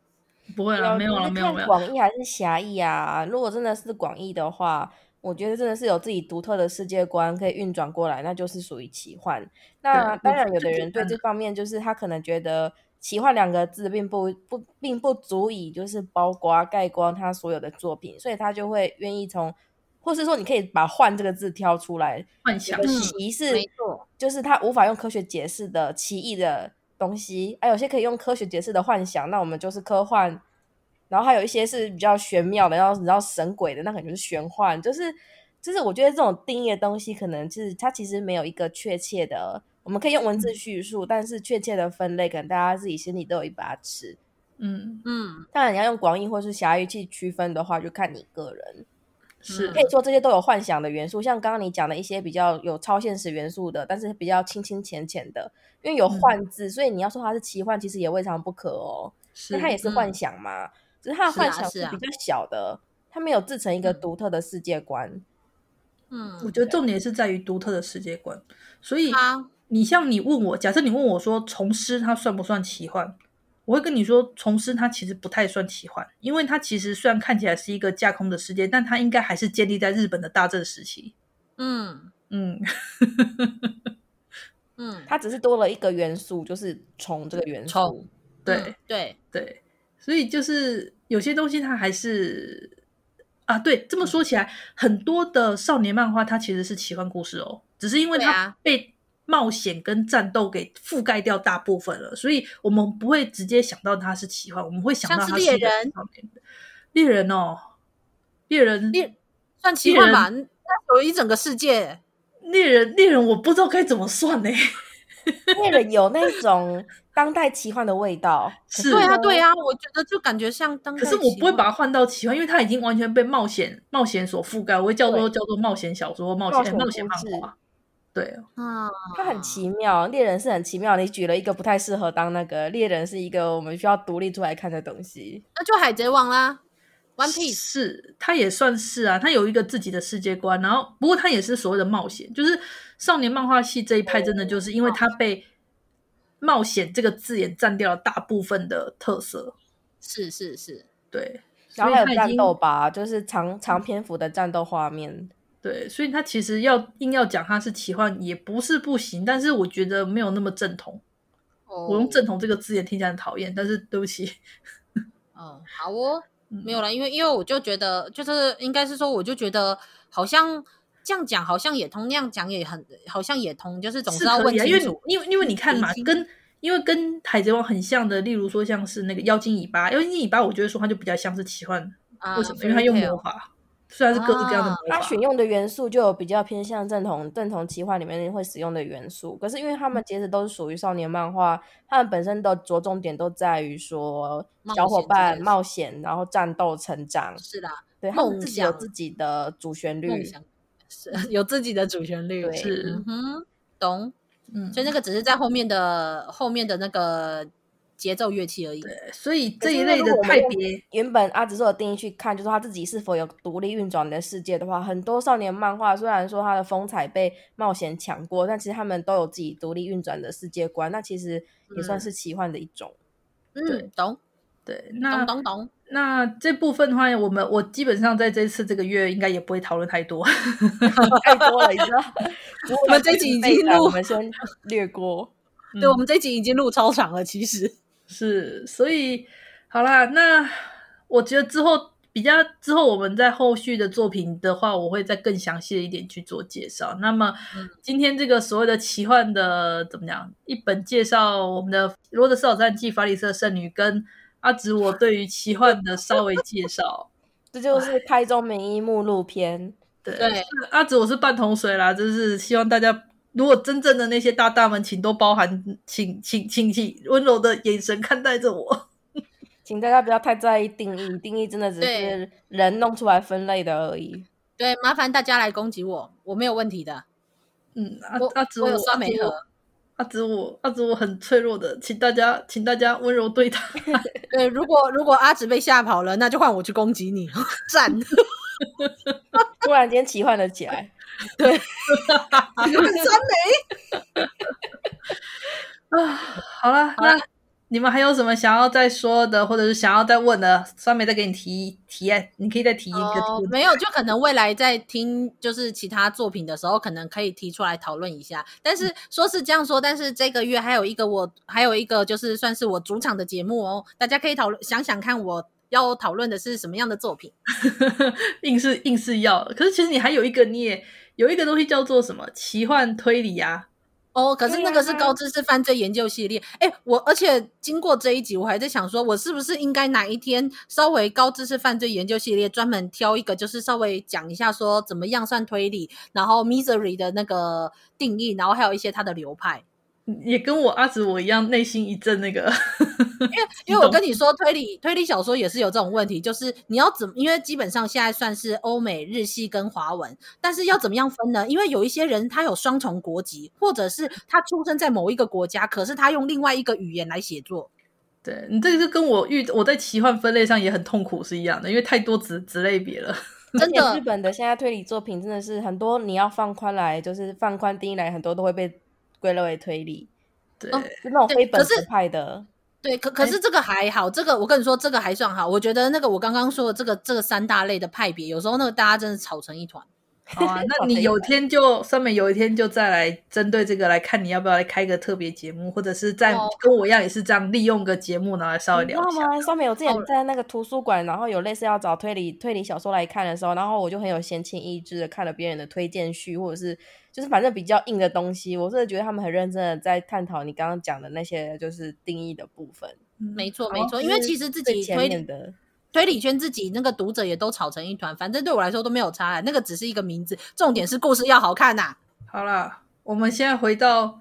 不会啦，没有了，没有没有。广义还是狭义啊？如果真的是广义的话，我觉得真的是有自己独特的世界观可以运转过来，那就是属于奇幻。那当然，有的人对这方面就是他可能觉得奇幻两个字并不不并不足以就是包括概括他所有的作品，所以他就会愿意从。或是说，你可以把“幻”这个字挑出来，幻想。奇是，就是它无法用科学解释的奇异的东西。还有些可以用科学解释的幻想，那我们就是科幻。然后还有一些是比较玄妙的，然后你知道神鬼的，那可能就是玄幻。就是，就是我觉得这种定义的东西，可能就是它其实没有一个确切的，我们可以用文字叙述，嗯、但是确切的分类，可能大家自己心里都有一把尺。嗯嗯。当然，你要用广义或是狭义去区分的话，就看你个人。是可以说这些都有幻想的元素，像刚刚你讲的一些比较有超现实元素的，但是比较清清浅浅的，因为有“幻”字，嗯，所以你要说它是奇幻，其实也未尝不可哦。是，它也是幻想嘛，嗯，只是它的幻想是比较小的，它没有制成一个独特的世界观。嗯，我觉得重点是在于独特的世界观。所以，你像你问我，假设你问我说，虫师它算不算奇幻？我会跟你说，虫师它其实不太算奇幻，因为它其实虽然看起来是一个架空的世界，但它应该还是建立在日本的大正时期。嗯嗯嗯，它只是多了一个元素，就是虫这个元素。对、嗯、对对，所以就是有些东西它还是啊，对，这么说起来，嗯、很多的少年漫画它其实是奇幻故事哦，只是因为它被。冒险跟战斗给覆盖掉大部分了，所以我们不会直接想到它是奇幻，我们会想到它是猎人。猎人哦，猎人猎算奇幻吧？那有一整个世界。猎人猎人，我不知道该怎么算呢？猎人有那种当代奇幻的味道，是对啊，对啊，我觉得就感觉像当代。可是我不会把它换到奇幻，因为它已经完全被冒险冒险所覆盖，我会叫做叫做冒险小说、冒险冒险漫画。对啊，它很奇妙，猎人是很奇妙。你举了一个不太适合当那个猎人，是一个我们需要独立出来看的东西。那就海贼王啦，One Piece 是，它也算是啊，它有一个自己的世界观。然后，不过它也是所谓的冒险，就是少年漫画系这一派，真的就是因为它被冒险这个字眼占掉了大部分的特色。是是是，对，然后还有战斗吧，就是长长篇幅的战斗画面。对，所以他其实要硬要讲他是奇幻也不是不行，但是我觉得没有那么正统。哦、我用正统这个字眼听起来很讨厌，但是对不起。嗯，好哦，没有了，因为因为我就觉得，就是应该是说，我就觉得好像这样讲好像也通，那样讲也很好像也通，就是总是要问清楚。因为因为因为你看嘛，跟因为跟海贼王很像的，例如说像是那个妖精尾巴，妖精尾巴，我觉得说它就比较像是奇幻，啊、为什么？因为它用魔法。虽然是各式各样的魔法，他选用的元素就有比较偏向正统正统奇幻里面会使用的元素。可是因为他们其实都是属于少年漫画，他们本身的着重点都在于说小伙伴冒险，然后战斗成长。是的，对，他们自己 有自己的主旋律，是有自己的主旋律。是，嗯哼，懂。嗯，所以那个只是在后面的后面的那个。节奏乐器而已。对，所以这一类的派别，原本阿紫说的定义去看，就是他自己是否有独立运转的世界的话，很多少年漫画虽然说它的风采被冒险抢过，但其实他们都有自己独立运转的世界观，那其实也算是奇幻的一种。嗯，懂。对，那懂懂懂。那这部分的话，我们我基本上在这次这个月应该也不会讨论太多 太多了，你知道？我们这集已经录，我们先略过。对，我们这集已经录超长了，其实是，所以好啦，那我觉得之后比较之后，我们在后续的作品的话，我会再更详细的一点去做介绍。那么今天这个所谓的奇幻的怎么讲？一本介绍我们的《罗德斯岛战记》、《法里斯的圣女》跟。阿紫，我对于奇幻的稍微介绍，这就是开宗明义目录篇。对，对阿紫，我是半桶水啦，就是希望大家，如果真正的那些大大们，请都包含，请请请请温柔的眼神看待着我，请大家不要太在意定义，定义真的只是人弄出来分类的而已。对，麻烦大家来攻击我，我没有问题的。嗯，阿阿紫，我有酸梅盒。阿紫我阿紫我很脆弱的，请大家请大家温柔对待。对，如果如果阿紫被吓跑了，那就换我去攻击你。赞！突然间奇幻了起来，对，酸梅。啊，好了，那。你们还有什么想要再说的，或者是想要再问的？酸梅再给你提提案，你可以再提一个。哦，没有，就可能未来在听就是其他作品的时候，可能可以提出来讨论一下。但是说是这样说，但是这个月还有一个我还有一个就是算是我主场的节目哦，大家可以讨论想想看，我要讨论的是什么样的作品。硬是硬是要，可是其实你还有一个，你也有一个东西叫做什么奇幻推理啊。哦，可是那个是高知识犯罪研究系列。哎、啊，我而且经过这一集，我还在想说，我是不是应该哪一天稍微高知识犯罪研究系列专门挑一个，就是稍微讲一下说怎么样算推理，然后 Misery 的那个定义，然后还有一些它的流派。也跟我阿紫我一样，内心一阵那个，因为 因为我跟你说，推理推理小说也是有这种问题，就是你要怎么？因为基本上现在算是欧美日系跟华文，但是要怎么样分呢？因为有一些人他有双重国籍，或者是他出生在某一个国家，可是他用另外一个语言来写作。对，你这个是跟我遇我在奇幻分类上也很痛苦是一样的，因为太多子子类别了。真的，日本的现在推理作品真的是很多，你要放宽来，就是放宽定义来，很多都会被。归类为推理，对，哦、是那种非本质派的，对，可可是这个还好，这个我跟你说，这个还算好。我觉得那个我刚刚说的这个这个三大类的派别，有时候那个大家真的吵成一团。好啊，那 你有天就上面有一天就再来针对这个来看，你要不要来开个特别节目，或者是在跟我一样也是这样利用个节目，然后来稍微聊一下。吗？上面有之前在那个图书馆，然后有类似要找推理推理小说来看的时候，然后我就很有闲情逸致的看了别人的推荐序，或者是就是反正比较硬的东西，我真的觉得他们很认真的在探讨你刚刚讲的那些就是定义的部分。没错，没错，因为其实自己推理的。推理圈自己那个读者也都吵成一团，反正对我来说都没有差，那个只是一个名字，重点是故事要好看呐、啊。好了，我们现在回到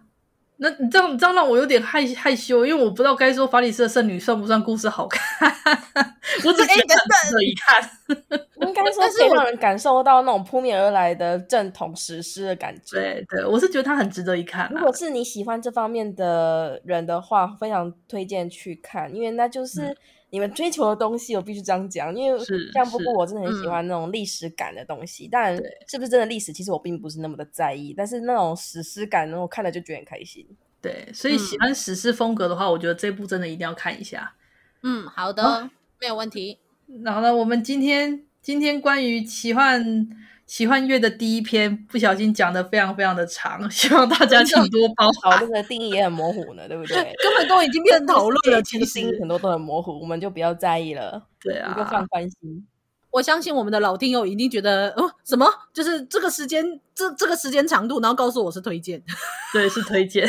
那，你这样你这样让我有点害害羞，因为我不知道该说法里斯的圣女算不算故事好看。我只觉得值得一看，应该说是让人感受到那种扑面而来的正统史诗的感觉。对对，我是觉得它很值得一看。如果是你喜欢这方面的人的话，非常推荐去看，因为那就是。嗯你们追求的东西，我必须这样讲，因为像不过，我真的很喜欢那种历史感的东西。当然、嗯，是不是真的历史，其实我并不是那么的在意。但是那种史诗感，我看了就觉得很开心。对，所以喜欢史诗风格的话、嗯，我觉得这部真的一定要看一下。嗯，好的，哦、没有问题。然后呢，我们今天今天关于奇幻。奇幻月的第一篇不小心讲的非常非常的长，希望大家请多包涵。这个定义也很模糊呢，对不对？根本都已经变成讨论了，其实很多都很模糊，我们就不要在意了。对啊，就放宽心。我相信我们的老听友一定觉得，哦，什么？就是这个时间，这这个时间长度，然后告诉我是推荐，对，是推荐。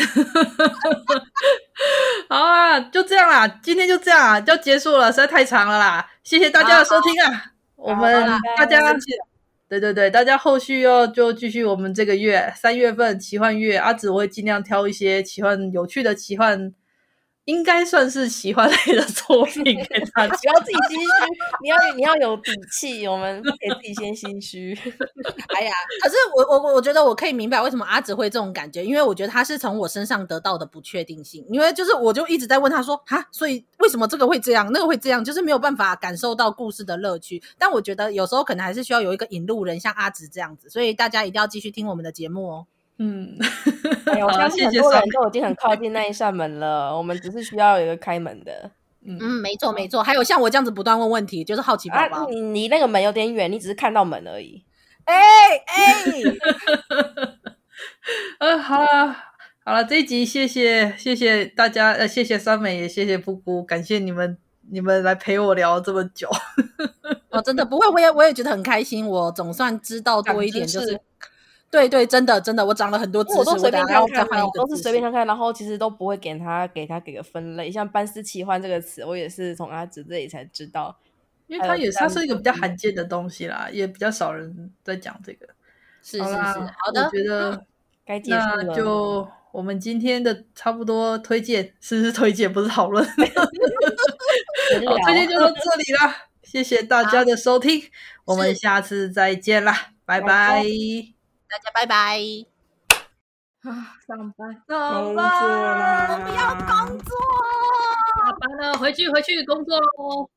好啊，就这样啦，今天就这样啊，就结束了，实在太长了啦。谢谢大家的收听啊，我们大家。对对对，大家后续要就继续我们这个月三月份奇幻月，阿紫我会尽量挑一些奇幻有趣的奇幻。应该算是奇幻类的作品 给他，不要自己心虚，你要你要有底气，我们不给自己先心虚。哎呀，可是我我我觉得我可以明白为什么阿紫会这种感觉，因为我觉得他是从我身上得到的不确定性，因为就是我就一直在问他说哈，所以为什么这个会这样，那个会这样，就是没有办法感受到故事的乐趣。但我觉得有时候可能还是需要有一个引路人，像阿紫这样子，所以大家一定要继续听我们的节目哦。嗯，哎，我相信很多人都已经很靠近那一扇门了，我们只是需要有一个开门的。嗯嗯，没错没错。还有像我这样子不断问问题，就是好奇宝宝。啊、你你那个门有点远，你只是看到门而已。哎哎，呃，好了好了，这一集谢谢谢谢大家，呃，谢谢三美，也谢谢布布，感谢你们你们来陪我聊这么久。哦，真的不会，我也我也觉得很开心，我总算知道多一点，就是。对对，真的真的，我长了很多知识。我都随便看看，都是随便看看，然后其实都不会给他给他给个分类。像班师奇幻这个词，我也是从阿紫这里才知道，因为它也它是一个比较罕见的东西啦，也比较少人在讲这个。是是是，好的，我觉得该结束了。那就我们今天的差不多推荐，是不是推荐，不是讨论。好，推荐就到这里了，谢谢大家的收听，我们下次再见啦，拜拜。大家拜拜。啊，上班，上班，我不要工作。下班了，回去回去工作喽。